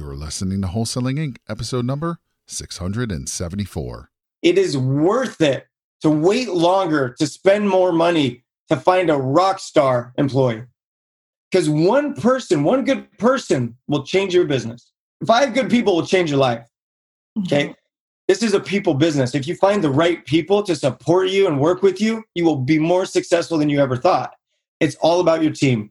You're listening to Wholesaling Inc., episode number 674. It is worth it to wait longer to spend more money to find a rock star employee. Because one person, one good person will change your business. Five good people will change your life. Okay. Mm-hmm. This is a people business. If you find the right people to support you and work with you, you will be more successful than you ever thought. It's all about your team.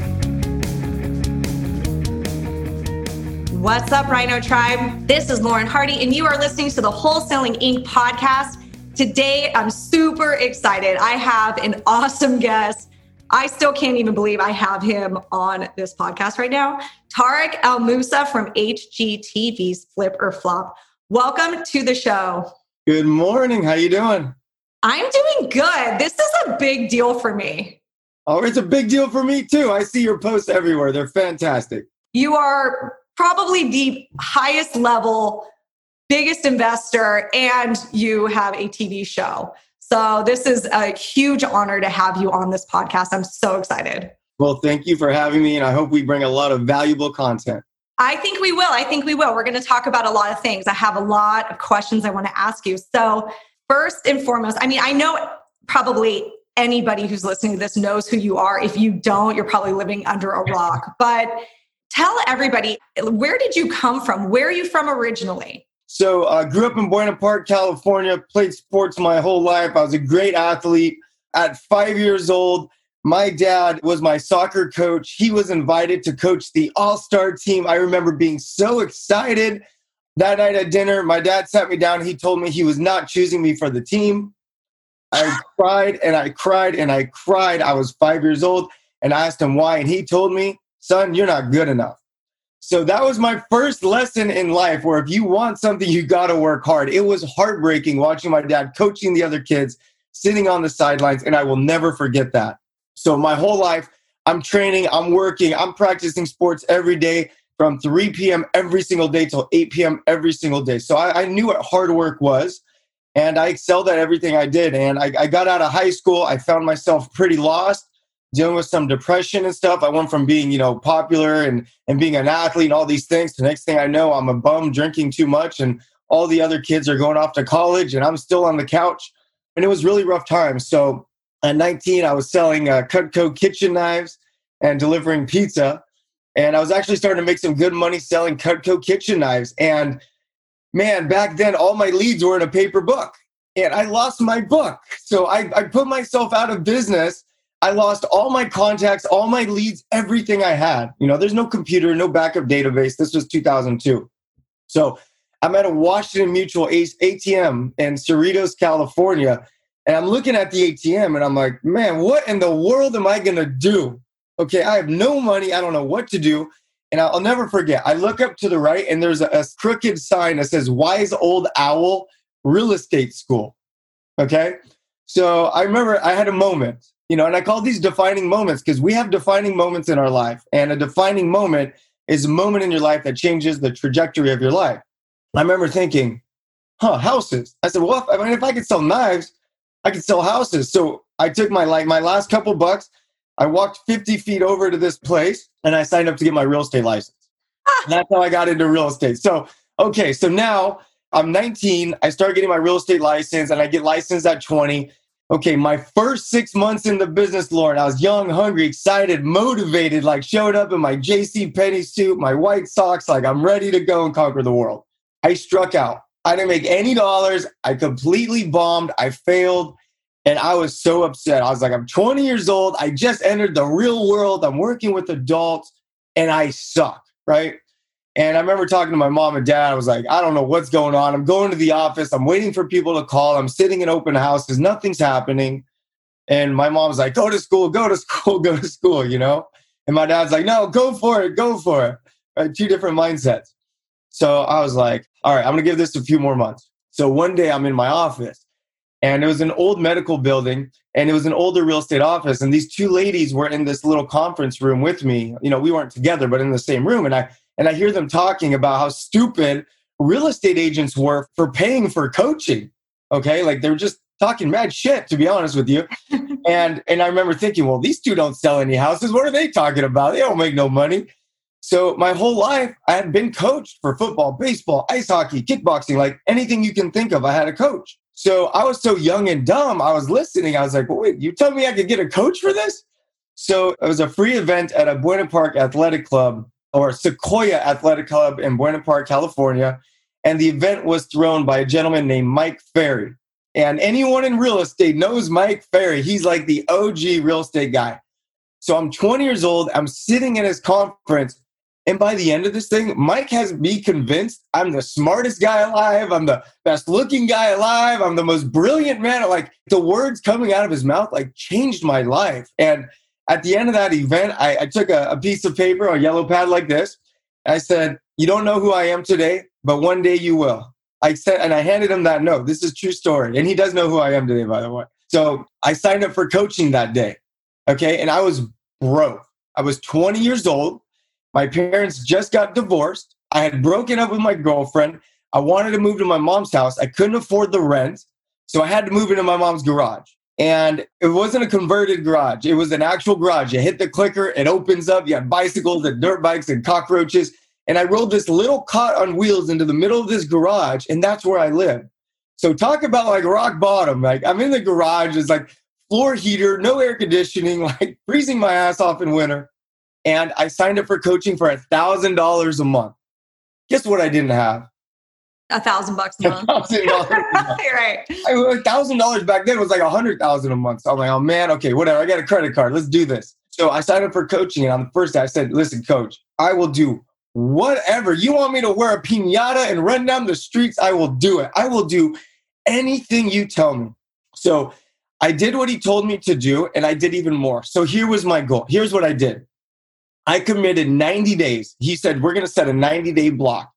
What's up, Rhino Tribe? This is Lauren Hardy, and you are listening to the Wholesaling Inc. podcast. Today, I'm super excited. I have an awesome guest. I still can't even believe I have him on this podcast right now. Tarek El Moussa from HGTV's Flip or Flop. Welcome to the show. Good morning. How you doing? I'm doing good. This is a big deal for me. Oh, it's a big deal for me too. I see your posts everywhere. They're fantastic. You are probably the highest level, biggest investor, and you have a TV show. So this is a huge honor to have you on this podcast. I'm so excited. Well, thank you for having me, and I hope we bring a lot of valuable content. I think we will. I think we will. We're going to talk about a lot of things. I have a lot of questions I want to ask you. So, first and foremost, I mean, I know probably anybody who's listening to this knows who you are. If you don't, you're probably living under a rock. But Tell everybody, where did you come from? Where are you from originally? So I uh, grew up in Buena Park, California, played sports my whole life. I was a great athlete. At five years old, my dad was my soccer coach. He was invited to coach the all star team. I remember being so excited. That night at dinner, my dad sat me down. He told me he was not choosing me for the team. I cried and I cried and I cried. I was five years old and I asked him why. And he told me son, you're not good enough. So that was my first lesson in life where if you want something, you got to work hard. It was heartbreaking watching my dad coaching the other kids, sitting on the sidelines, and I will never forget that. So my whole life, I'm training, I'm working, I'm practicing sports every day from 3 p.m. every single day till 8 p.m. every single day. So I, I knew what hard work was and I excelled at everything I did. And I, I got out of high school, I found myself pretty lost dealing with some depression and stuff. I went from being, you know, popular and and being an athlete and all these things. The next thing I know, I'm a bum drinking too much, and all the other kids are going off to college, and I'm still on the couch. And it was really rough times. So at 19, I was selling uh, Cutco kitchen knives and delivering pizza. And I was actually starting to make some good money selling Cutco kitchen knives. And man, back then, all my leads were in a paper book. And I lost my book. So I, I put myself out of business I lost all my contacts, all my leads, everything I had. You know, there's no computer, no backup database. This was 2002. So I'm at a Washington Mutual ATM in Cerritos, California, and I'm looking at the ATM and I'm like, man, what in the world am I going to do? Okay, I have no money. I don't know what to do. And I'll never forget, I look up to the right and there's a, a crooked sign that says Wise Old Owl Real Estate School. Okay. So I remember I had a moment you know, and I call these defining moments because we have defining moments in our life. And a defining moment is a moment in your life that changes the trajectory of your life. I remember thinking, huh, houses. I said, well, if, I mean, if I could sell knives, I could sell houses. So I took my like my last couple bucks. I walked 50 feet over to this place and I signed up to get my real estate license. Ah. that's how I got into real estate. So, okay, so now I'm 19. I start getting my real estate license and I get licensed at 20 okay, my first six months in the business, Lauren, I was young, hungry, excited, motivated, like showed up in my JC Penney suit, my white socks, like I'm ready to go and conquer the world. I struck out. I didn't make any dollars. I completely bombed. I failed. And I was so upset. I was like, I'm 20 years old. I just entered the real world. I'm working with adults and I suck, right? And I remember talking to my mom and dad. I was like, I don't know what's going on. I'm going to the office. I'm waiting for people to call. I'm sitting in open houses. Nothing's happening. And my mom's like, go to school, go to school, go to school, you know? And my dad's like, no, go for it, go for it. Right? Two different mindsets. So I was like, all right, I'm going to give this a few more months. So one day I'm in my office and it was an old medical building and it was an older real estate office and these two ladies were in this little conference room with me you know we weren't together but in the same room and i and i hear them talking about how stupid real estate agents were for paying for coaching okay like they were just talking mad shit to be honest with you and and i remember thinking well these two don't sell any houses what are they talking about they don't make no money so my whole life i had been coached for football baseball ice hockey kickboxing like anything you can think of i had a coach so I was so young and dumb. I was listening. I was like, well, wait, you tell me I could get a coach for this? So it was a free event at a Buena Park Athletic Club or Sequoia Athletic Club in Buena Park, California. And the event was thrown by a gentleman named Mike Ferry. And anyone in real estate knows Mike Ferry. He's like the OG real estate guy. So I'm 20 years old. I'm sitting in his conference and by the end of this thing, Mike has me convinced I'm the smartest guy alive. I'm the best looking guy alive. I'm the most brilliant man. Like the words coming out of his mouth, like changed my life. And at the end of that event, I, I took a, a piece of paper, a yellow pad like this. I said, You don't know who I am today, but one day you will. I said, and I handed him that note. This is true story. And he does know who I am today, by the way. So I signed up for coaching that day. Okay. And I was broke. I was 20 years old. My parents just got divorced. I had broken up with my girlfriend. I wanted to move to my mom's house. I couldn't afford the rent. So I had to move into my mom's garage. And it wasn't a converted garage, it was an actual garage. You hit the clicker, it opens up. You have bicycles and dirt bikes and cockroaches. And I rolled this little cot on wheels into the middle of this garage, and that's where I live. So talk about like rock bottom. Like I'm in the garage, it's like floor heater, no air conditioning, like freezing my ass off in winter and I signed up for coaching for a thousand dollars a month. Guess what I didn't have? A thousand bucks a month. thousand dollars. right. A thousand dollars back then was like a hundred thousand a month. So I'm like, oh man, okay, whatever. I got a credit card. Let's do this. So I signed up for coaching, and on the first day, I said, "Listen, coach, I will do whatever you want me to wear a pinata and run down the streets. I will do it. I will do anything you tell me." So I did what he told me to do, and I did even more. So here was my goal. Here's what I did. I committed 90 days. He said, We're going to set a 90 day block.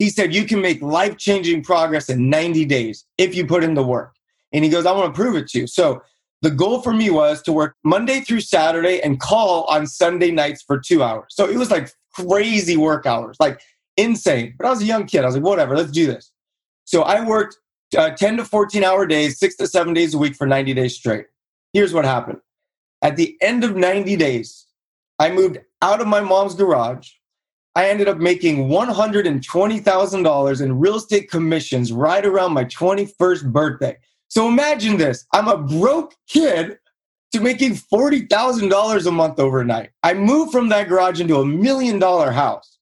He said, You can make life changing progress in 90 days if you put in the work. And he goes, I want to prove it to you. So the goal for me was to work Monday through Saturday and call on Sunday nights for two hours. So it was like crazy work hours, like insane. But I was a young kid. I was like, whatever, let's do this. So I worked uh, 10 to 14 hour days, six to seven days a week for 90 days straight. Here's what happened. At the end of 90 days, I moved out of my mom's garage. I ended up making $120,000 in real estate commissions right around my 21st birthday. So imagine this I'm a broke kid to making $40,000 a month overnight. I moved from that garage into a million dollar house.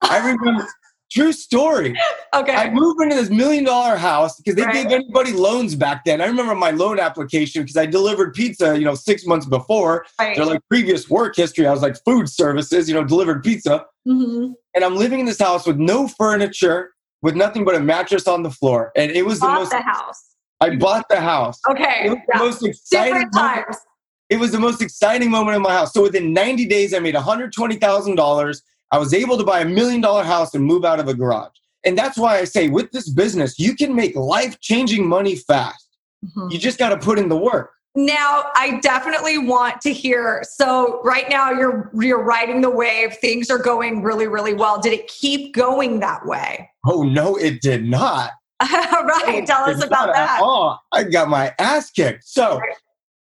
I remember True story. Okay. I moved into this million dollar house because they right. gave anybody loans back then. I remember my loan application because I delivered pizza, you know, six months before. Right. They're like previous work history. I was like food services, you know, delivered pizza. Mm-hmm. And I'm living in this house with no furniture, with nothing but a mattress on the floor. And it was the most. the house. I bought the house. Okay. It was yeah. the most exciting. Different times. Moment. It was the most exciting moment in my house. So within 90 days, I made $120,000 I was able to buy a million dollar house and move out of a garage. And that's why I say with this business, you can make life changing money fast. Mm-hmm. You just got to put in the work. Now, I definitely want to hear. So, right now you're you're riding the wave. Things are going really, really well. Did it keep going that way? Oh no, it did not. right. Tell us about that. Oh, I got my ass kicked. So,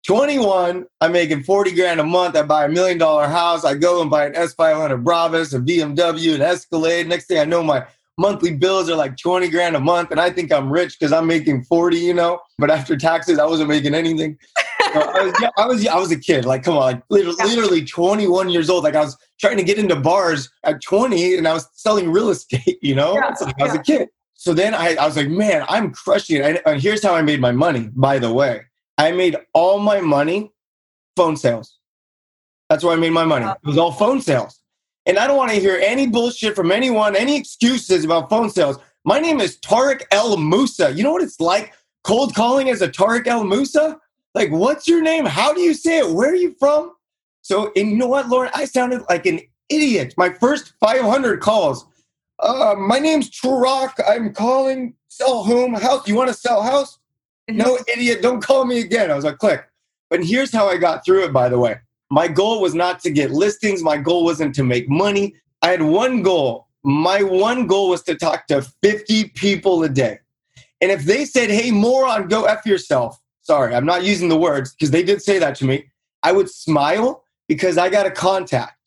21, I'm making 40 grand a month. I buy a million dollar house. I go and buy an S500 Brabus, a BMW, an Escalade. Next thing I know, my monthly bills are like 20 grand a month. And I think I'm rich because I'm making 40, you know, but after taxes, I wasn't making anything. So I, was, yeah, I was, I was a kid. Like, come on, like literally, literally 21 years old. Like I was trying to get into bars at 20 and I was selling real estate, you know, yeah, like I was a kid. So then I, I was like, man, I'm crushing it. And here's how I made my money, by the way. I made all my money phone sales. That's where I made my money. It was all phone sales. And I don't want to hear any bullshit from anyone, any excuses about phone sales. My name is Tarek El Moussa. You know what it's like cold calling as a Tarek El Moussa? Like, what's your name? How do you say it? Where are you from? So, and you know what, Lauren? I sounded like an idiot. My first 500 calls, Uh, my name's Turok. I'm calling sell home house. You want to sell house? No, idiot. Don't call me again. I was like, click. But here's how I got through it, by the way. My goal was not to get listings. My goal wasn't to make money. I had one goal. My one goal was to talk to 50 people a day. And if they said, hey, moron, go F yourself, sorry, I'm not using the words because they did say that to me, I would smile because I got a contact.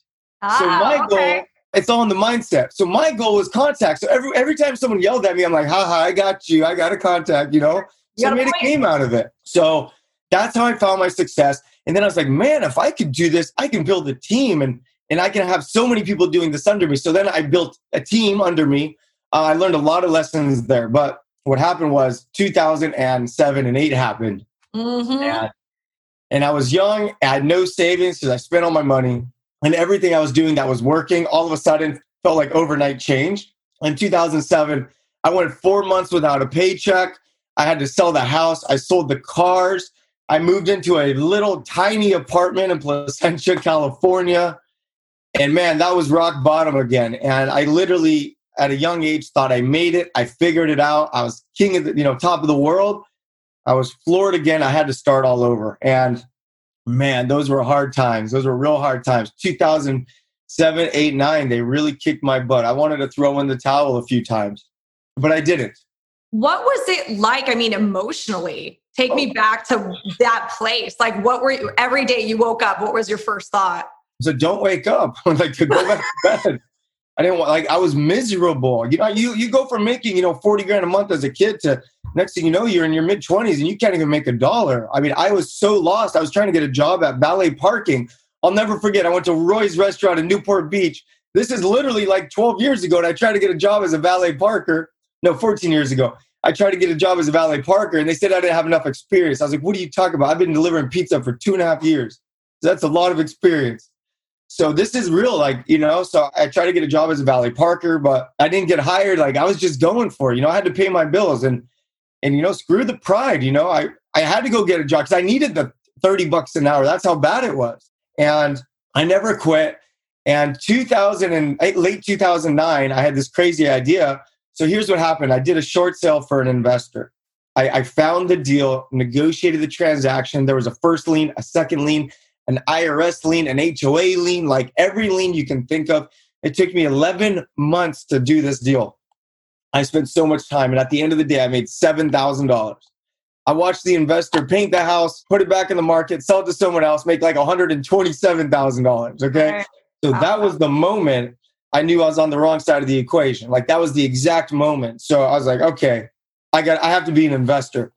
Ah, so my okay. goal, it's all in the mindset. So my goal was contact. So every every time someone yelled at me, I'm like, haha, I got you. I got a contact, you know? You So I made a game out of it. So that's how I found my success. And then I was like, man, if I could do this, I can build a team and and I can have so many people doing this under me. So then I built a team under me. Uh, I learned a lot of lessons there. But what happened was 2007 and 8 happened. Mhm. And, and I was young, I had no savings because I spent all my money. And everything I was doing that was working all of a sudden felt like overnight change. In 2007, I went four months without a paycheck. I had to sell the house. I sold the cars. I moved into a little tiny apartment in Placentia, California. And man, that was rock bottom again. And I literally, at a young age, thought I made it. I figured it out. I was king of the, you know, top of the world. I was floored again. I had to start all over. And man, those were hard times. Those were real hard times. 2007, 8, 9, they really kicked my butt. I wanted to throw in the towel a few times, but I didn't. What was it like? I mean, emotionally, take me oh. back to that place. Like, what were you every day you woke up? What was your first thought? So don't wake up. like go back to bed. I didn't want like I was miserable. You know, you you go from making, you know, 40 grand a month as a kid to next thing you know, you're in your mid 20s and you can't even make a dollar. I mean, I was so lost. I was trying to get a job at valet parking. I'll never forget. I went to Roy's restaurant in Newport Beach. This is literally like 12 years ago, and I tried to get a job as a valet parker. No, 14 years ago. I tried to get a job as a valet parker, and they said I didn't have enough experience. I was like, what are you talking about? I've been delivering pizza for two and a half years. So that's a lot of experience. So this is real, like, you know. So I tried to get a job as a valet parker, but I didn't get hired. Like I was just going for it. You know, I had to pay my bills and and you know, screw the pride, you know. I I had to go get a job because I needed the 30 bucks an hour. That's how bad it was. And I never quit. And 2000 and eh, late 2009, I had this crazy idea. So here's what happened. I did a short sale for an investor. I, I found the deal, negotiated the transaction. There was a first lien, a second lien, an IRS lien, an HOA lien, like every lien you can think of. It took me 11 months to do this deal. I spent so much time. And at the end of the day, I made $7,000. I watched the investor paint the house, put it back in the market, sell it to someone else, make like $127,000. Okay. Right. So that was the moment I knew I was on the wrong side of the equation. Like that was the exact moment. So I was like, okay, I got I have to be an investor.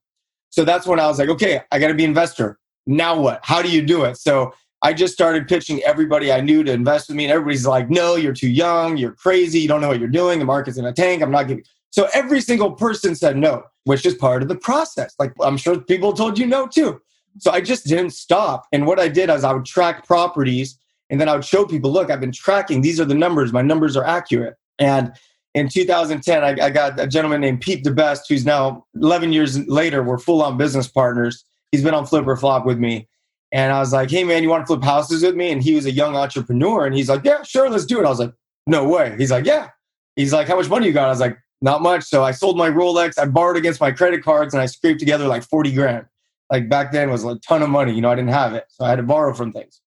So that's when I was like, okay, I got to be an investor. Now what? How do you do it? So I just started pitching everybody I knew to invest with me, and everybody's like, "No, you're too young. You're crazy. You don't know what you're doing. The market's in a tank. I'm not giving." So every single person said no, which is part of the process. Like I'm sure people told you no too. So I just didn't stop. And what I did is I would track properties, and then I would show people, "Look, I've been tracking. These are the numbers. My numbers are accurate." And in 2010, I, I got a gentleman named Pete DeBest, who's now 11 years later, we're full on business partners. He's been on Flip or Flop with me. And I was like, hey, man, you want to flip houses with me? And he was a young entrepreneur. And he's like, yeah, sure, let's do it. I was like, no way. He's like, yeah. He's like, how much money you got? I was like, not much. So I sold my Rolex. I borrowed against my credit cards and I scraped together like 40 grand. Like back then was a ton of money. You know, I didn't have it. So I had to borrow from things.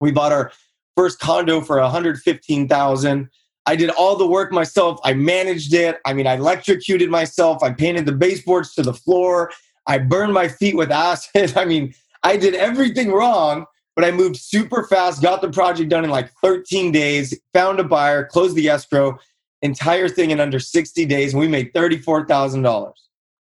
We bought our first condo for 115,000. I did all the work myself. I managed it. I mean, I electrocuted myself. I painted the baseboards to the floor. I burned my feet with acid. I mean, I did everything wrong, but I moved super fast, got the project done in like 13 days, found a buyer, closed the escrow, entire thing in under 60 days, and we made $34,000.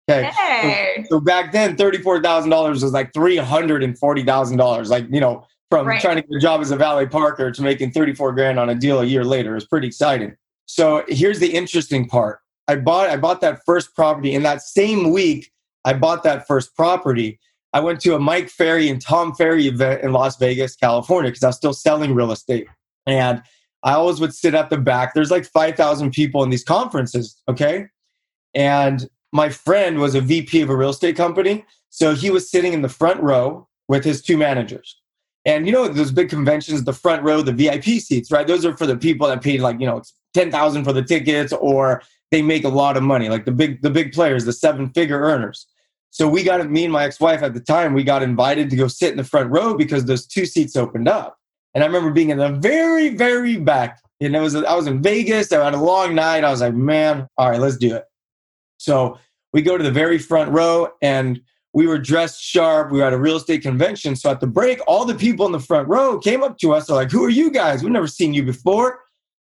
Okay. Hey. So back then, $34,000 was like $340,000. Like, you know, from Right. trying to get a job as a valet parker to making 34 grand on a deal a year later. is pretty exciting. So here's the interesting part. I bought I bought that first property in that same week I bought that first property. I went to a Mike Ferry and Tom Ferry event in Las Vegas, California because I was still selling real estate. And I always would sit at the back. There's like 5,000 people in these conferences, okay? And my friend was a VP of a real estate company. So he was sitting in the front row with his two managers. And you know, those big conventions, the front row, the VIP seats, right? Those are for the people that paid like, you know, 10,000 for the tickets or they make a lot of money like the big the big players the seven figure earners. So we got me and my ex-wife at the time we got invited to go sit in the front row because those two seats opened up. And i remember being in the very very back and it was i was in vegas i had a long night i was like man all right let's do it. So we go to the very front row and we were dressed sharp. We were at a real estate convention. So at the break, all the people in the front row came up to us. They're like, Who are you guys? We've never seen you before.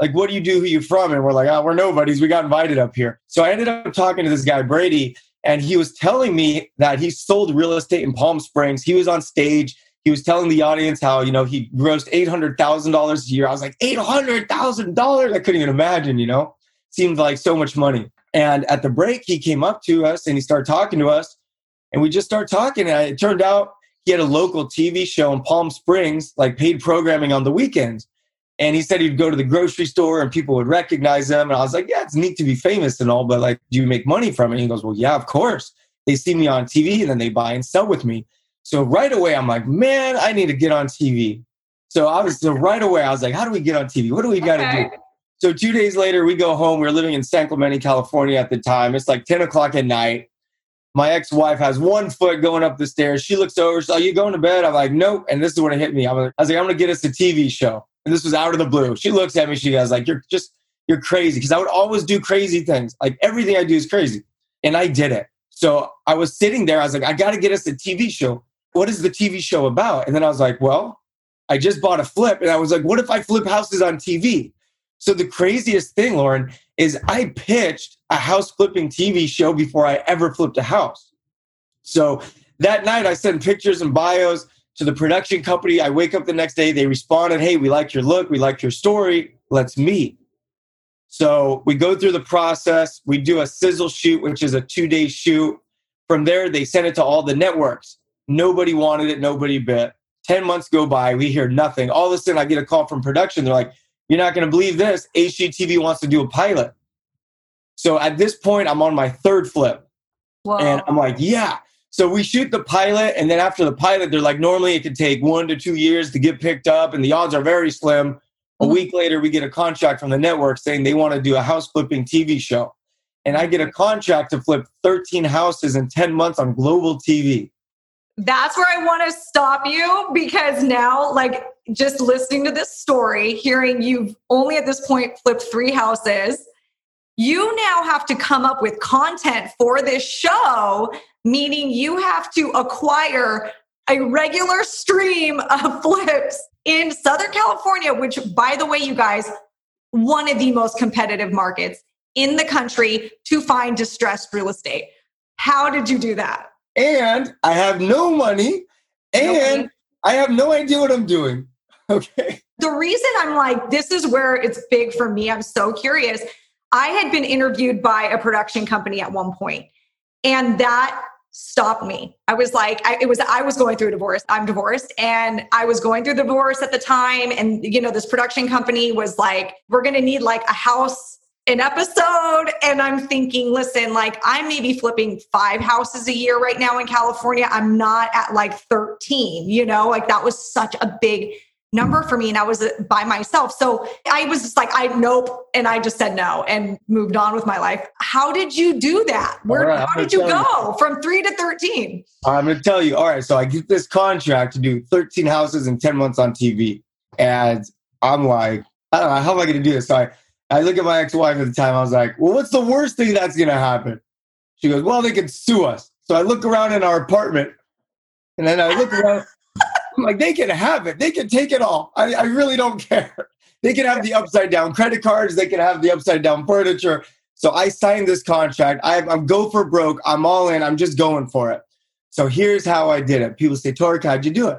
Like, what do you do? Who you from? And we're like, Oh, we're nobodies. We got invited up here. So I ended up talking to this guy, Brady, and he was telling me that he sold real estate in Palm Springs. He was on stage. He was telling the audience how, you know, he grossed $800,000 a year. I was like, $800,000? I couldn't even imagine, you know? Seemed like so much money. And at the break, he came up to us and he started talking to us. And we just started talking. And it turned out he had a local TV show in Palm Springs, like paid programming on the weekends. And he said he'd go to the grocery store and people would recognize him. And I was like, yeah, it's neat to be famous and all, but like, do you make money from it? And he goes, well, yeah, of course. They see me on TV and then they buy and sell with me. So right away, I'm like, man, I need to get on TV. So I was so right away, I was like, how do we get on TV? What do we got to Okay. do? So two days later, we go home. We are living in San Clemente, California at the time. It's like 10 o'clock at night. My ex-wife has one foot going up the stairs. She looks over. She's like, "Are you going to bed?" I'm like, "Nope." And this is when it hit me. I was, like, "I'm to get us a TV show." And this was out of the blue. She looks at me. She goes, "Like you're just you're crazy," because I would always do crazy things. Like everything I do is crazy, and I did it. So I was sitting there. I was like, "I got to get us a TV show. What is the TV show about?" And then I was like, "Well, I just bought a flip," and I was like, "What if I flip houses on TV?" So the craziest thing, Lauren, is I pitched a house flipping TV show before I ever flipped a house. So that night I sent pictures and bios to the production company. I wake up the next day, they responded, Hey, we like your look, we like your story, let's meet. So we go through the process, we do a sizzle shoot, which is a two day shoot. From there, they send it to all the networks. Nobody wanted it, nobody bit. 10 months go by, we hear nothing. All of a sudden, I get a call from production. They're like, You're not going to believe this. HGTV wants to do a pilot. So at this point, I'm on my third flip. Whoa. And I'm like, yeah. So we shoot the pilot, and then after the pilot, they're like, normally it could take one to two years to get picked up, and the odds are very slim. A Mhm. week later, we get a contract from the network saying they want to do a house flipping TV show. And I get a contract to flip 13 houses in 10 months on global TV. That's where I want to stop you because now, like, just listening to this story, hearing you've only at this point flipped three houses, you now have to come up with content for this show, meaning you have to acquire a regular stream of flips in Southern California, which, by the way, you guys, one of the most competitive markets in the country to find distressed real estate. How did you do that? And I have no money, and money. I have no idea what I'm doing. Okay. the reason I'm like, this is where it's big for me, I'm so curious. I had been interviewed by a production company at one point, and that stopped me. I was like, I, it was, I was going through a divorce. I'm divorced, and I was going through the divorce at the time. And, you know, this production company was like, we're going to need like a house an episode and i'm thinking listen like i'm maybe flipping five houses a year right now in california i'm not at like 13 you know like that was such a big number for me and I was by myself. So I was just like, I nope. And I just said no and moved on with my life. How did you do that? Where, right, how did you go from three to 13? I'm going to tell you. All right. So I get this contract to do 13 houses in 10 months on TV. And I'm like, I don't know. How am I going to do this? So I, I look at my ex wife at the time. I was like, well, what's the worst thing that's going to happen? She goes, well, they could sue us. So I look around in our apartment and then I look around. I'm like, they can have it. They can take it all. I, I really don't care. They can have the upside down credit cards. They can have the upside down furniture. So I signed this contract. I, I'm go for broke. I'm all in. I'm just going for it. So here's how I did it. People say, Tarek, how'd you do it?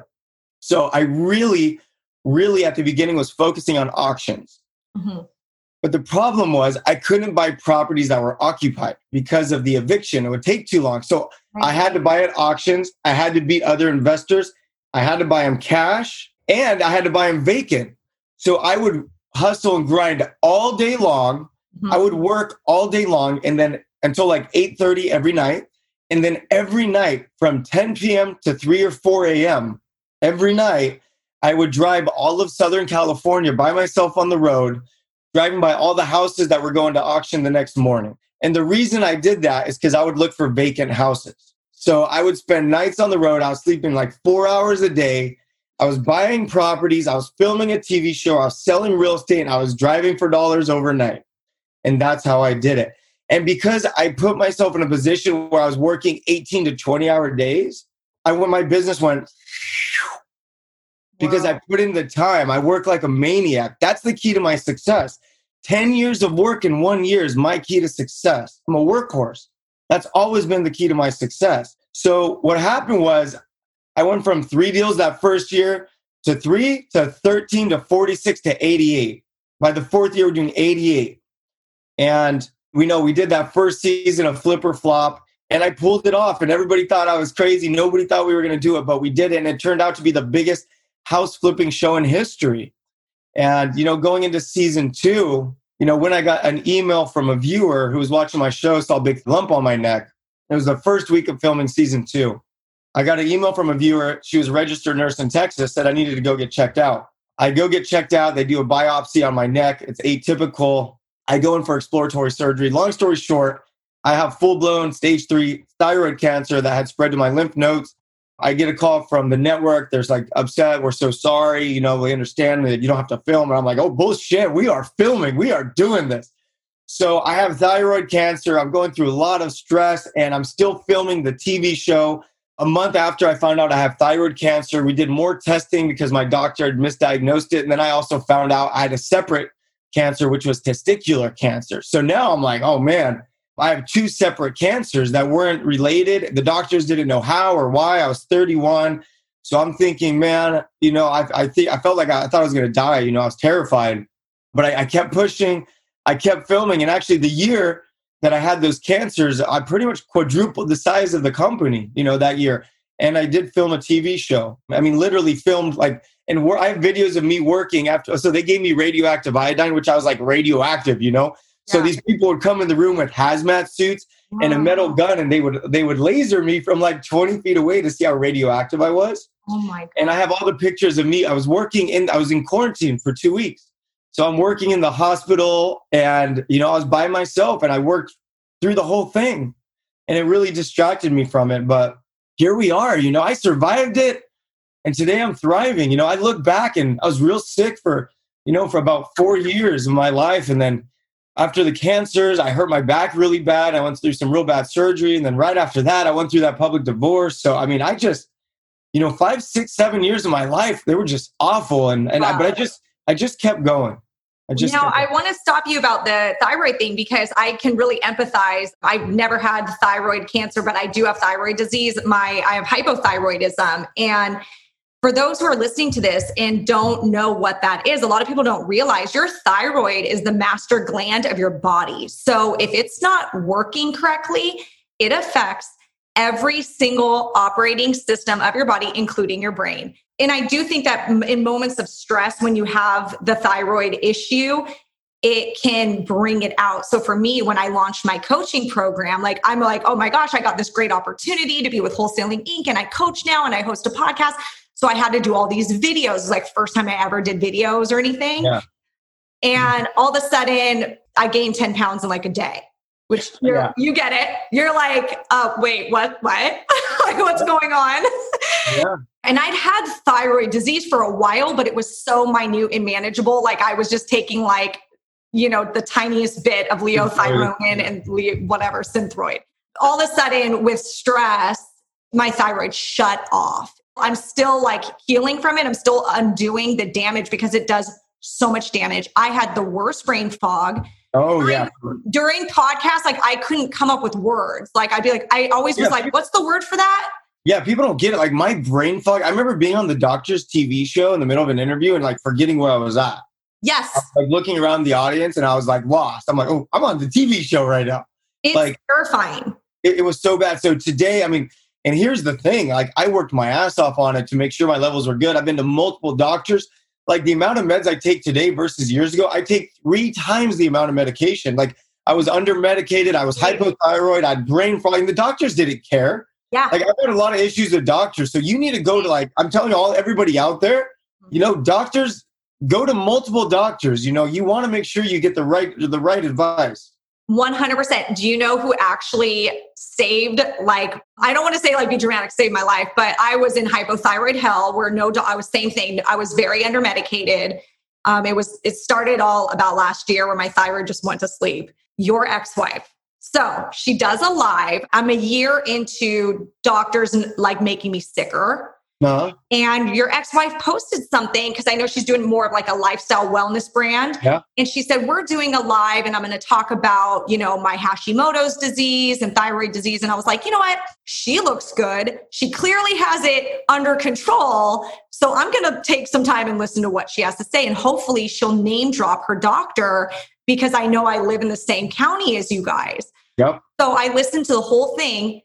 So I really, really at the beginning was focusing on auctions. Mhm. But the problem was I couldn't buy properties that were occupied because of the eviction. It would take too long. So I had to buy at auctions. I had to beat other investors. I had to buy them cash and I had to buy them vacant. So I would hustle and grind all day long. Mhm. I would work all day long and then until like 8:30 every night. And then every night from 10 p.m. to 3 or 4 a.m. every night, I would drive all of Southern California by myself on the road, driving by all the houses that were going to auction the next morning. And the reason I did that is because I would look for vacant houses. So I would spend nights on the road. I was sleeping like four hours a day. I was buying properties. I was filming a TV show. I was selling real estate. And I was driving for dollars overnight. And that's how I did it. And because I put myself in a position where I was working 18 to 20 hour days, I went, my business went because. I put in the time. I work like a maniac. That's the key to my success. 10 years of work in one year is my key to success. I'm a workhorse. That's always been the key to my success. So what happened was I went from three deals that first year to three to 13 to 46 to 88. By the fourth year, we're doing 88. And we know we did that first season of Flip or Flop and I pulled it off. And everybody thought I was crazy. Nobody thought we were going to do it, but we did it. And it turned out to be the biggest house flipping show in history. And, you know, going into season two, you know, when I got an email from a viewer who was watching my show, saw a big lump on my neck. It was the first week of filming season two. I got an email from a viewer. She was a registered nurse in Texas, said I needed to go get checked out. I go get checked out. They do a biopsy on my neck. It's atypical. I go in for exploratory surgery. Long story short, I have full blown stage three thyroid cancer that had spread to my lymph nodes. I get a call from the network. There's like upset. We're so sorry. You know, we understand that you don't have to film. And I'm like, oh, bullshit. We are filming. We are doing this. So I have thyroid cancer. I'm going through a lot of stress and I'm still filming the TV show. A month after I found out I have thyroid cancer, we did more testing because my doctor had misdiagnosed it. And then I also found out I had a separate cancer, which was testicular cancer. So now I'm like, oh man, I have two separate cancers that weren't related. The doctors didn't know how or why. I was 31. So I'm thinking, man, you know, I, I think I felt like I, I thought I was going to die. You know, I was terrified, but I, I kept pushing. I kept filming. And actually, the year that I had those cancers, I pretty much quadrupled the size of the company, you know, that year. And I did film a TV show. I mean, literally filmed like, and I have videos of me working after. So they gave me radioactive iodine, which I was like radioactive, you know. So these people would come in the room with hazmat suits and a metal gun, and they would they would laser me from like 20 feet away to see how radioactive I was. Oh my God. And I have all the pictures of me. I was working in I was in quarantine for two weeks. So I'm working in the hospital and you know, I was by myself and I worked through the whole thing. And it really distracted me from it. But here we are, you know, I survived it and today I'm thriving. You know, I look back and I was real sick for, you know, for about four years of my life. And then after the cancers, I hurt my back really bad. I went through some real bad surgery. And then right after that, I went through that public divorce. So, I mean, I just, you know, five, six, seven years of my life, they were just awful. And, and wow. I, but I just, I just kept going. I just now I want to stop you about the thyroid thing because I can really empathize. I've never had thyroid cancer, but I do have thyroid disease. My I have hypothyroidism and for those who are listening to this and don't know what that is, a lot of people don't realize your thyroid is the master gland of your body. So if it's not working correctly, it affects every single operating system of your body, including your brain. And I do think that in moments of stress, when you have the thyroid issue, it can bring it out. So for me, when I launched my coaching program, like I'm like, oh my gosh, I got this great opportunity to be with Wholesaling Inc. and I coach now and I host a podcast. So I had to do all these videos, like first time I ever did videos or anything. Yeah. And all of a sudden, I gained 10 pounds in like a day, which yeah. you get it. You're like, uh, wait, what, what? like, what's going on? Yeah. And I'd had thyroid disease for a while, but it was so minute and manageable. Like I was just taking like, you know, the tiniest bit of levothyroxine and le- whatever, synthroid. All of a sudden, with stress, my thyroid shut off I'm still like healing from it. I'm still undoing the damage because it does so much damage. I had the worst brain fog. Oh during, yeah. During podcasts, like I couldn't come up with words. Like I'd be like, I always was like, what's the word for that? Yeah, people don't get it. Like my brain fog. I remember being on the doctor's TV show in the middle of an interview and like forgetting where I was at. Yes. Was, like looking around the audience and I was like lost. I'm like, oh, I'm on the TV show right now. It's like terrifying. It, it was so bad. So today, I mean, and here's the thing like, I worked my ass off on it to make sure my levels were good. I've been to multiple doctors. Like, the amount of meds I take today versus years ago, I take three times the amount of medication. Like, I was under medicated, I was hypothyroid, I had brain fog. And the doctors didn't care. Yeah. Like, I've had a lot of issues with doctors. So, you need to go to, like, I'm telling you all, everybody out there, you know, doctors go to multiple doctors. You know, you want to make sure you get the right the right advice. 100%. Do you know who actually saved, like, I don't want to say like be dramatic, saved my life, but I was in hypothyroid hell where no, I was same thing. I was very under medicated. Um, it was, it started all about last year where my thyroid just went to sleep. Your ex wife. So she does a live. I'm a year into doctors like making me sicker uh-huh. And your ex wife posted something because I know she's doing more of like a lifestyle wellness brand. Yeah. And she said, We're doing a live and I'm going to talk about, you know, my Hashimoto's disease and thyroid disease. And I was like, You know what? She looks good. She clearly has it under control. So I'm going to take some time and listen to what she has to say. And hopefully she'll name drop her doctor because I know I live in the same county as you guys. Yep. So I listened to the whole thing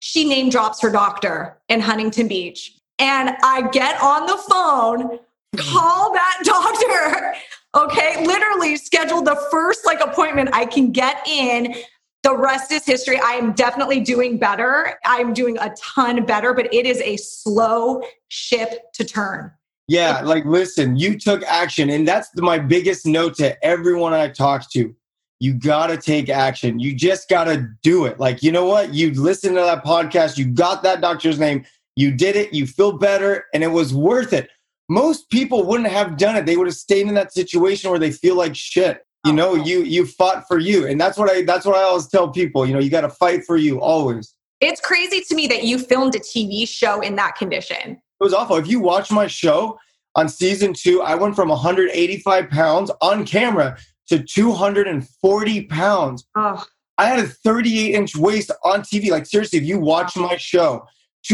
she name drops her doctor in Huntington Beach. And I get on the phone, call that doctor. Okay, literally schedule the first like appointment I can get in. The rest is history. I am definitely doing better. I'm doing a ton better, but it is a slow ship to turn. Yeah, like listen, you took action. And that's my biggest note to everyone I talk to you got to take action. You just got to do it. Like, you know what? You listened to that podcast, you got that doctor's name, you did it, you feel better, and it was worth it. Most people wouldn't have done it. They would have stayed in that situation where they feel like shit. You know, oh. you you fought for you. And that's what I that's what I always tell people, you know, you got to fight for you always. It's crazy to me that you filmed a TV show in that condition. It was awful. If you watch my show on season 2, I went from 185 pounds on camera to 240 pounds. Oh. I had a 38 inch waist on TV. Like seriously, if you watch my show,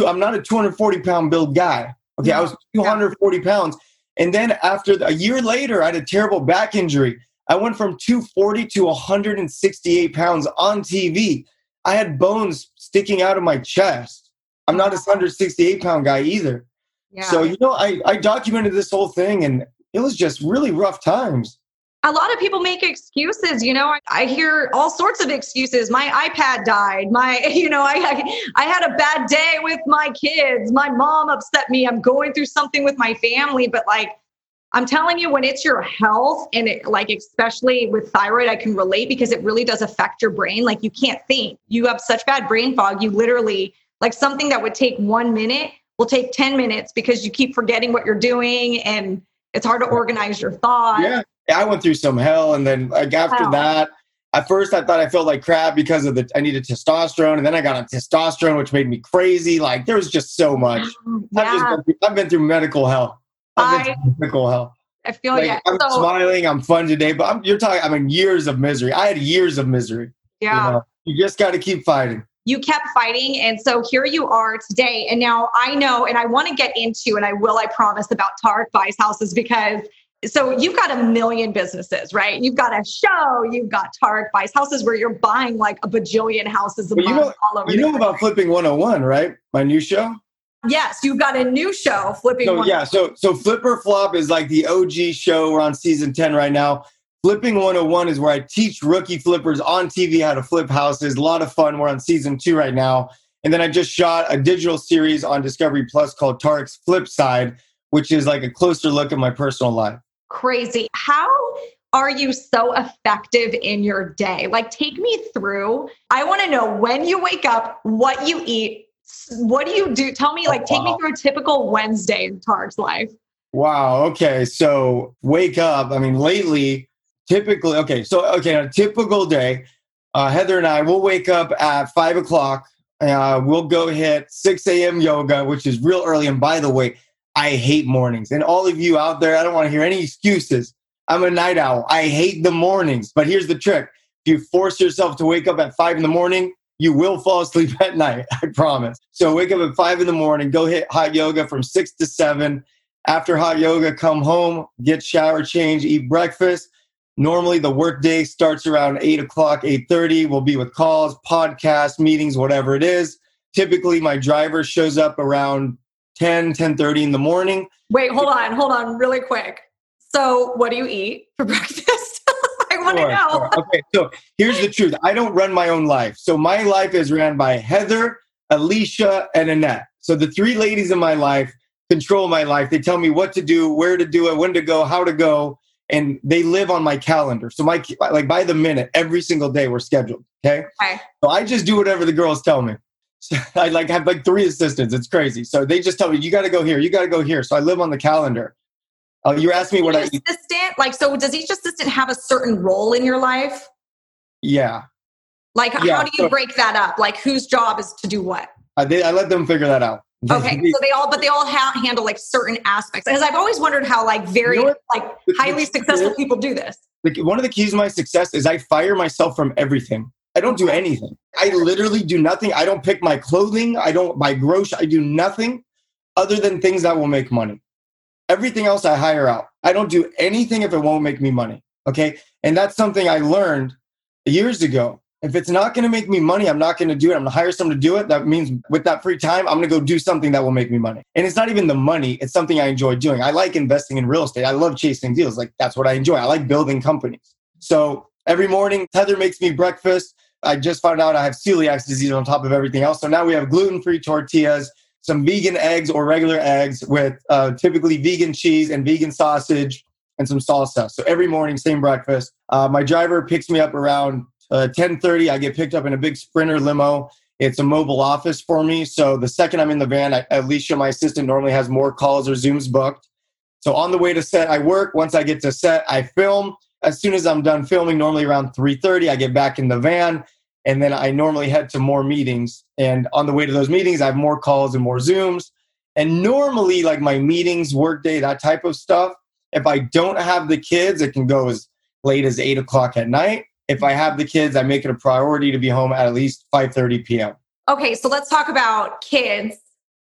I'm not a 240 pound build guy. Okay, I was mm-hmm. 240 pounds. And then after the, a year later, I had a terrible back injury. I went from 240 to 168 pounds on TV. I had bones sticking out of my chest. I'm not a 168 pound guy either. Yeah. So, you know, I, I documented this whole thing and it was just really rough times a lot of people make excuses you know I, I, hear all sorts of excuses. My ipad died. My you know I, I had a bad day with my kids. My mom upset me. I'm going through something with my family. But like i'm telling you when it's your health and it like especially with thyroid i can relate because it really does affect your brain. Like you can't think. You have such bad brain fog. You literally like something that would take one minute will take 10 minutes because you keep forgetting what you're doing and it's hard to organize your thoughts. Yeah I went through some hell, and then like after wow. that, at first I thought I felt like crap because of the I needed testosterone, and then I got on testosterone, which made me crazy. Like there was just so much. Yeah. I've, just been through, I've been through medical hell. I've been through medical hell. I feel like yeah. I'm so, smiling, I'm fun today, but I'm, you're talking. I mean, years of misery. I had years of misery. Yeah, you, know? you just got to keep fighting. You kept fighting, and so here you are today. And now I know, and I want to get into, and I will, I promise, about Tarek buys houses because so you've got a million businesses, right? You've got a show, you've got Tarek buys houses where you're buying like a bajillion houses a well, month you know, all over. You know about Flipping 101, right? My new show. Yes, you've got a new show, Flipping. So, oh yeah, so so Flip or Flop is like the OG show. We're on season 10 right now. Flipping 101 is where I teach rookie flippers on TV how to flip houses. A lot of fun. We're on season two right now. And then I just shot a digital series on Discovery Plus called Tarek's Flip Side, which is like a closer look at my personal life crazy. How are you so effective in your day? Like, take me through. I want to know when you wake up, what you eat, what do you do? Tell me, like, take me through a typical Wednesday in Tarek's life. Wow. Okay. So, wake up. I mean, lately, typically, okay. So, okay, a typical day, uh, Heather and I will wake up at five o'clock. Uh, we'll go hit 6 a.m. yoga, which is real early. And by the way, I hate mornings. And all of you out there, I don't want to hear any excuses. I'm a night owl. I hate the mornings. But here's the trick if you force yourself to wake up at five in the morning, you will fall asleep at night. I promise. So wake up at five in the morning, go hit hot yoga from six to seven. After hot yoga, come home, get shower change, eat breakfast. Normally the workday starts around eight o'clock, 8:30. We'll be with calls, podcasts, meetings, whatever it is. Typically my driver shows up around 10, 10 30 in the morning. Wait, hold on, hold on, really quick. So, what do you eat for breakfast? I want to sure, know. Sure. Okay, so here's the truth I don't run my own life. So, my life is ran by Heather, Alicia, and Annette. So, the three ladies in my life, control my life. They tell me what to do, where to do it, when to go, how to go, and they live on my calendar. So my like by the minute, every single day we're scheduled. Okay. Okay. So I just do whatever the girls tell me. So I like have like three assistants. It's crazy. So they just tell me you got to go here, you got to go here. So I live on the calendar. Uh, you asked me what I. Assistant, like, so does each assistant have a certain role in your life? Yeah. Like, Yeah, how do you so- break that up? Like, whose job is to do what? I, they, I let them figure that out. Okay, so they all, but they all ha- handle like certain aspects. Because I've always wondered how like very You know like highly successful people do this. Like, one of the keys to my success is I fire myself from everything. I don't do anything. I literally do nothing. I don't pick my clothing. I don't buy groceries. I do nothing other than things that will make money. Everything else I hire out. I don't do anything if it won't make me money. Okay. And that's something I learned years ago. If it's not going to make me money, I'm not going to do it. I'm going to hire someone to do it. That means with that free time, I'm going to go do something that will make me money. And it's not even the money, it's something I enjoy doing. I like investing in real estate. I love chasing deals. Like that's what I enjoy. I like building companies. So every morning, Heather makes me breakfast. I just found out I have celiac disease on top of everything else. So now we have gluten free tortillas, some vegan eggs or regular eggs with uh, typically vegan cheese and vegan sausage and some salsa. So every morning, same breakfast. Uh, my driver picks me up around uh, 10:30. I get picked up in a big Sprinter limo. It's a mobile office for me. So the second I'm in the van, I, Alicia, my assistant, normally has more calls or Zooms booked. So on the way to set, I work. Once I get to set, I film. As soon as I'm done filming, normally around 3:30, I get back in the van, and then I normally head to more meetings. And on the way to those meetings, I have more calls and more Zooms. And normally, like my meetings, workday, that type of stuff, if I don't have the kids, it can go as late as eight o'clock at night. If I have the kids, I make it a priority to be home at at least 5:30 p.m. Okay, so let's talk about kids.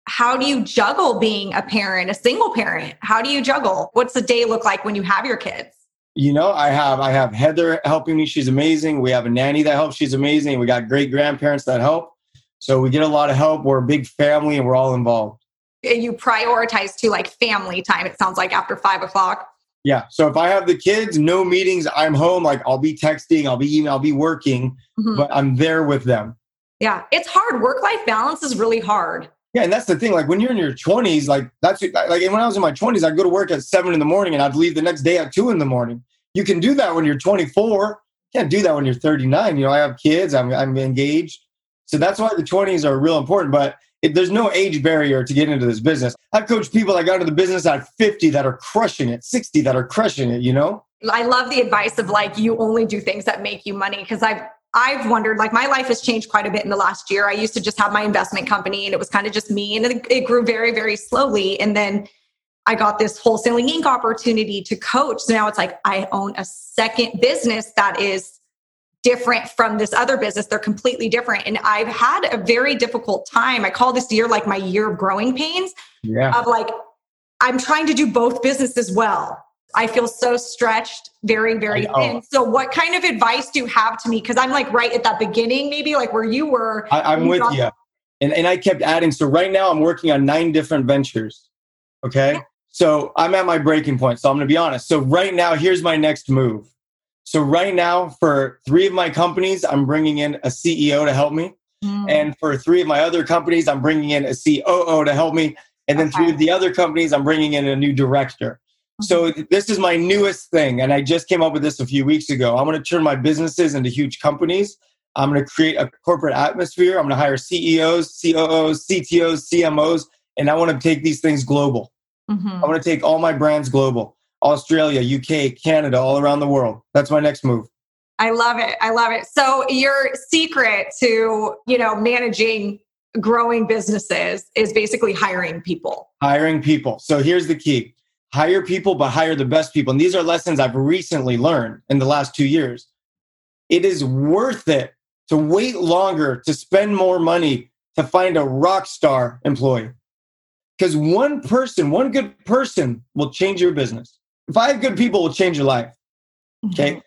How do you juggle being a parent, a single parent? How do you juggle? What's the day look like when you have your kids? You know, I have I have Heather helping me. She's amazing. We have a nanny that helps. She's amazing. We got great grandparents that help. So we get a lot of help. We're a big family and we're all involved. And you prioritize to like family time, it sounds like after five o'clock. Yeah. So if I have the kids, no meetings, I'm home. Like I'll be texting, I'll be email, I'll be working, Mhm. but I'm there with them. Yeah, it's hard. Work life balance is really hard. Yeah, and that's the thing. Like when you're in your 20s, like that's like when I was in my 20s, I'd go to work at seven in the morning and I'd leave the next day at two in the morning. You can do that when you're 24. You can't do that when you're 39. You know, I have kids. I'm I'm engaged, so that's why the 20s are real important. But it, there's no age barrier to get into this business. I've coached people that got into the business at 50 that are crushing it, 60 that are crushing it. You know. I love the advice of like you only do things that make you money because I've I've wondered like my life has changed quite a bit in the last year. I used to just have my investment company and it was kind of just me and it, it grew very very slowly and then I got this Wholesaling Inc opportunity to coach. So now it's like I own a second business that is different from this other business. They're completely different. And I've had a very difficult time. I call this year like my year of growing pains Yeah. of like I'm trying to do both businesses well. I feel so stretched, very, very thin. So, what kind of advice do you have to me? Because I'm like right at that beginning, maybe like where you were. I, I'm when with you. And, and I kept adding. So right now I'm working on nine different ventures. Okay. So I'm at my breaking point. So I'm going to be honest. So right now, here's my next move. So right now, for three of my companies, I'm bringing in a CEO to help me. Mm. And for three of my other companies, I'm bringing in a COO to help me. And then three of the other companies, I'm bringing in a new director. So this is my newest thing, and I just came up with this a few weeks ago. I'm going to turn my businesses into huge companies. I'm going to create a corporate atmosphere. I'm going to hire CEOs, COOs, CTOs, CMOs, and I want to take these things global. Mhm. I want to take all my brands global. Australia, UK, Canada, all around the world. That's my next move. I love it. I love it. So, your secret to you know managing growing businesses is basically hiring people. Hiring people. So here's the key hire people, but hire the best people. And these are lessons I've recently learned in the last two years. It is worth it to wait longer, to spend more money to find a rock star employee. Because one person, one good person will change your business. Five good people will change your life. Okay. Mm-hmm.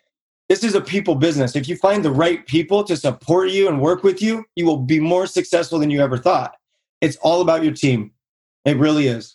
This is a people business. If you find the right people to support you and work with you, you will be more successful than you ever thought. It's all about your team. It really is.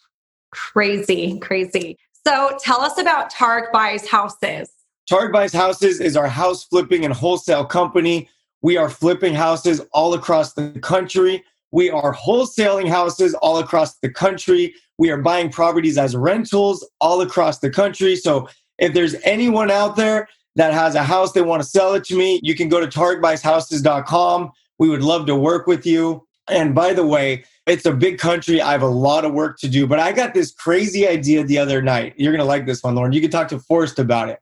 Crazy, crazy. So, tell us about Tarek buys houses. Tarek Buys Houses is our house flipping and wholesale company. We are flipping houses all across the country. We are wholesaling houses all across the country. We are buying properties as rentals all across the country. So if there's anyone out there that has a house they want to sell it to me, you can go to tarekbuyshouses.com. We would love to work with you. And by the way, it's a big country. I have a lot of work to do, but I got this crazy idea the other night. You're going to like this one, Lauren. You can talk to Forrest about it.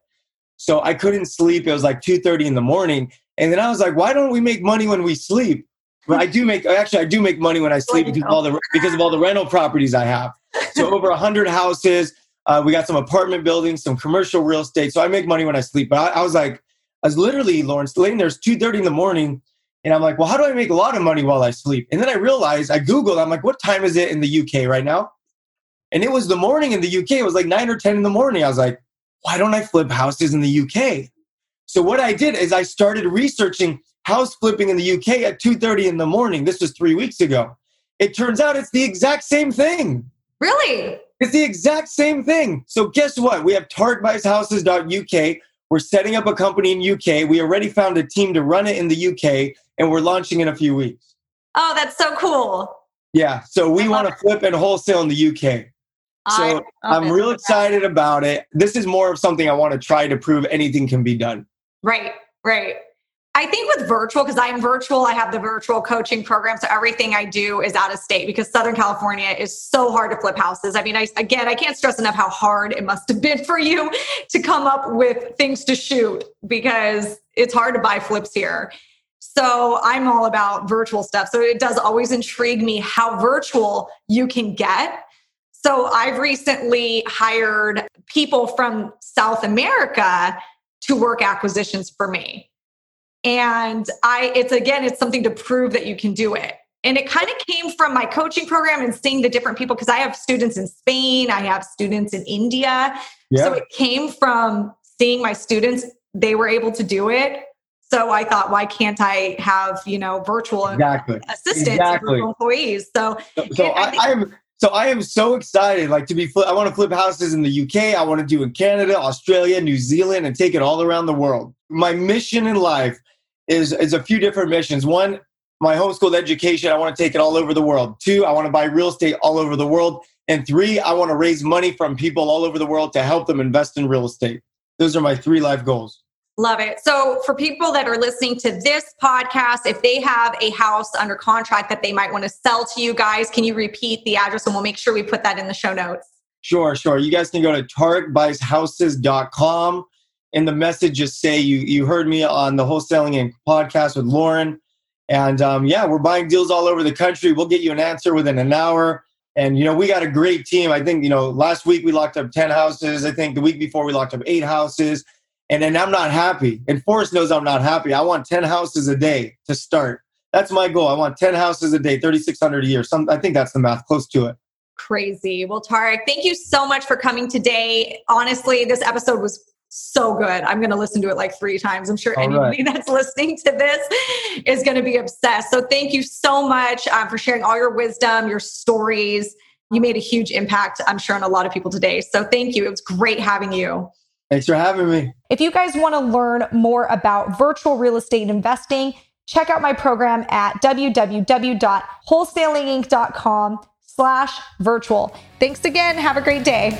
So I couldn't sleep. It was like 2:30 in the morning, and then I was like, "Why don't we make money when we sleep?" But I do make actually I do make money when I sleep because of all the because of all the rental properties I have. So over 100 houses. Uh, we got some apartment buildings, some commercial real estate. So I make money when I sleep. But I, I was like, I was literally, Lauren, laying there. It's 2.30 in the morning. And I'm like, well, how do I make a lot of money while I sleep? And then I realized, I Googled, I'm like, what time is it in the UK right now? And it was the morning in the UK. It was like 9 or 10 in the morning. I was like, why don't I flip houses in the UK? So what I did is I started researching house flipping in the UK at 2.30 in the morning. This was three weeks ago. It turns out it's the exact same thing. Really? It's the exact same thing. So guess what? We have tarekbuyshouses.uk. We're setting up a company in UK. We already found a team to run it in the UK, and we're launching in a few weeks. Oh, that's so cool. Yeah. So we want to flip and wholesale in the UK. So I'm real excited about it. This is more of something I want to try to prove anything can be done. Right, right. I think with virtual, because I'm virtual, I have the virtual coaching program. So everything I do is out of state because Southern California is so hard to flip houses. I mean, I, again, I can't stress enough how hard it must have been for you to come up with things to shoot because it's hard to buy flips here. So I'm all about virtual stuff. So it does always intrigue me how virtual you can get. So I've recently hired people from South America to work acquisitions for me and i it's again it's something to prove that you can do it and it kind of came from my coaching program and seeing the different people because i have students in spain i have students in india yeah. so it came from seeing my students they were able to do it so i thought why can't i have you know virtual exactly. assistants exactly. virtual employees so so, so I, I, am so I am so excited, like to be. I want to flip houses in the UK. I want to do in Canada, Australia, New Zealand, and take it all around the world. My mission in life is is a few different missions. One, my homeschooled education. I want to take it all over the world. Two, I want to buy real estate all over the world. And three, I want to raise money from people all over the world to help them invest in real estate. Those are my three life goals. Love it. So, for people that are listening to this podcast, if they have a house under contract that they might want to sell to you guys, can you repeat the address and we'll make sure we put that in the show notes? Sure, sure. You guys can go to tarekbuyshouses.com and the message just say you you heard me on the Wholesaling Inc podcast with Lauren, and um, yeah, we're buying deals all over the country. We'll get you an answer within an hour. And you know, we got a great team. I think you know, last week we locked up ten houses. I think the week before we locked up eight houses. And then I'm not happy. And Forrest knows I'm not happy. I want ten houses a day to start. That's my goal. I want ten houses a day, thirty six hundred a year. Some I think that's the math, close to it crazy. Well, Tarek, thank you so much for coming today. Honestly, this episode was so good. I'm going to listen to it like three times. I'm sure All anybody right. that's listening to this is going to be obsessed. So thank you so much um, for sharing all your wisdom, your stories. You made a huge impact, I'm sure, on a lot of people today. So thank you. It was great having you. Thanks for having me. If you guys want to learn more about virtual real estate investing, check out my program at www.wholesalinginc.com slash virtual. Thanks again. Have a great day.